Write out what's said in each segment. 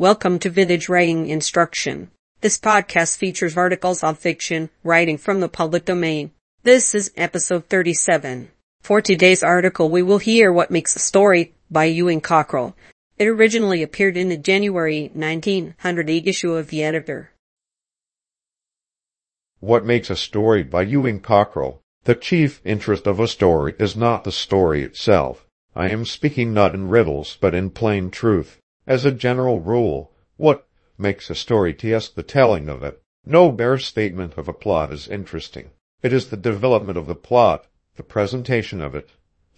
Welcome to Vintage Writing Instruction. This podcast features articles on fiction, writing from the public domain. This is episode 37. For today's article, we will hear What Makes a Story by Ewing Cockrell. It originally appeared in the January 1908 issue of The Editor. What Makes a Story by Ewing Cockrell. The chief interest of a story is not the story itself. I am speaking not in riddles, but in plain truth. As a general rule, what makes a story is the telling of it. No bare statement of a plot is interesting. It is the development of the plot, the presentation of it,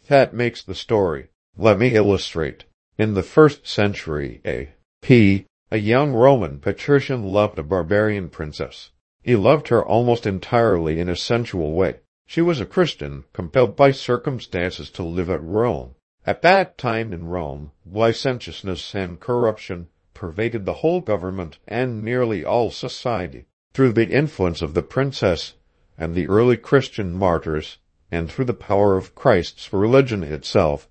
that makes the story. Let me illustrate. In the first century A.D., a young Roman patrician loved a barbarian princess. He loved her almost entirely in a sensual way. She was a Christian, compelled by circumstances to live at Rome. At that time in Rome, licentiousness and corruption pervaded the whole government and nearly all society. Through the influence of the princess and the early Christian martyrs, and through the power of Christ's religion itself,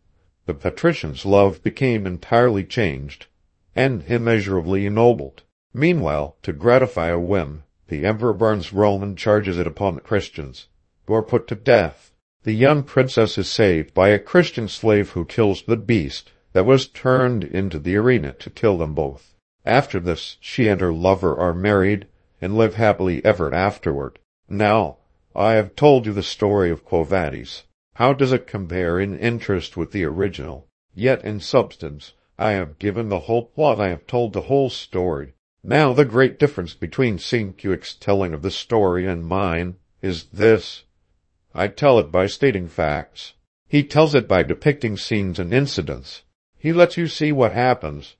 the patrician's love became entirely changed and immeasurably ennobled. Meanwhile, to gratify a whim, the emperor burns Rome and charges it upon the Christians, who are put to death. The young princess is saved by a Christian slave who kills the beast that was turned into the arena to kill them both. After this, she and her lover are married and live happily ever afterward. Now, I have told you the story of Quo Vadis. How does it compare in interest with the original? Yet in substance, I have given the whole plot, I have told the whole story. Now the great difference between Sienkiewicz's telling of the story and mine is this. I tell it by stating facts. He tells it by depicting scenes and incidents. He lets you see what happens.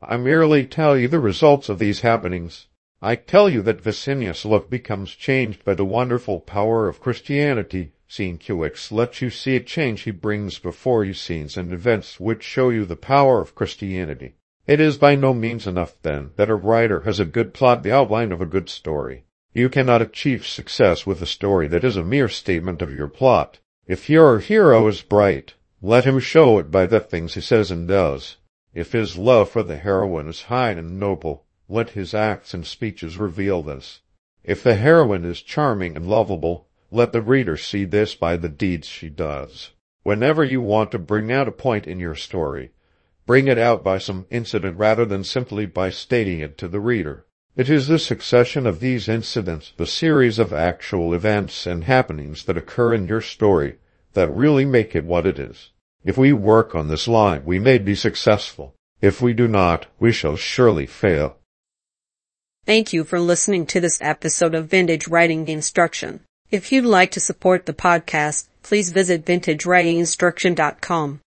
I merely tell you the results of these happenings. I tell you that Vinicius' look becomes changed by the wonderful power of Christianity. Sienkiewicz lets you see a change he brings before you scenes and events which show you the power of Christianity. It is by no means enough, then, that a writer has a good plot, the outline of a good story. You cannot achieve success with a story that is a mere statement of your plot. If your hero is bright, let him show it by the things he says and does. If his love for the heroine is high and noble, let his acts and speeches reveal this. If the heroine is charming and lovable, let the reader see this by the deeds she does. Whenever you want to bring out a point in your story, bring it out by some incident rather than simply by stating it to the reader. It is the succession of these incidents, the series of actual events and happenings that occur in your story, that really make it what it is. If we work on this line, we may be successful. If we do not, we shall surely fail. Thank you for listening to this episode of Vintage Writing Instruction. If you'd like to support the podcast, please visit vintagewritinginstruction.com.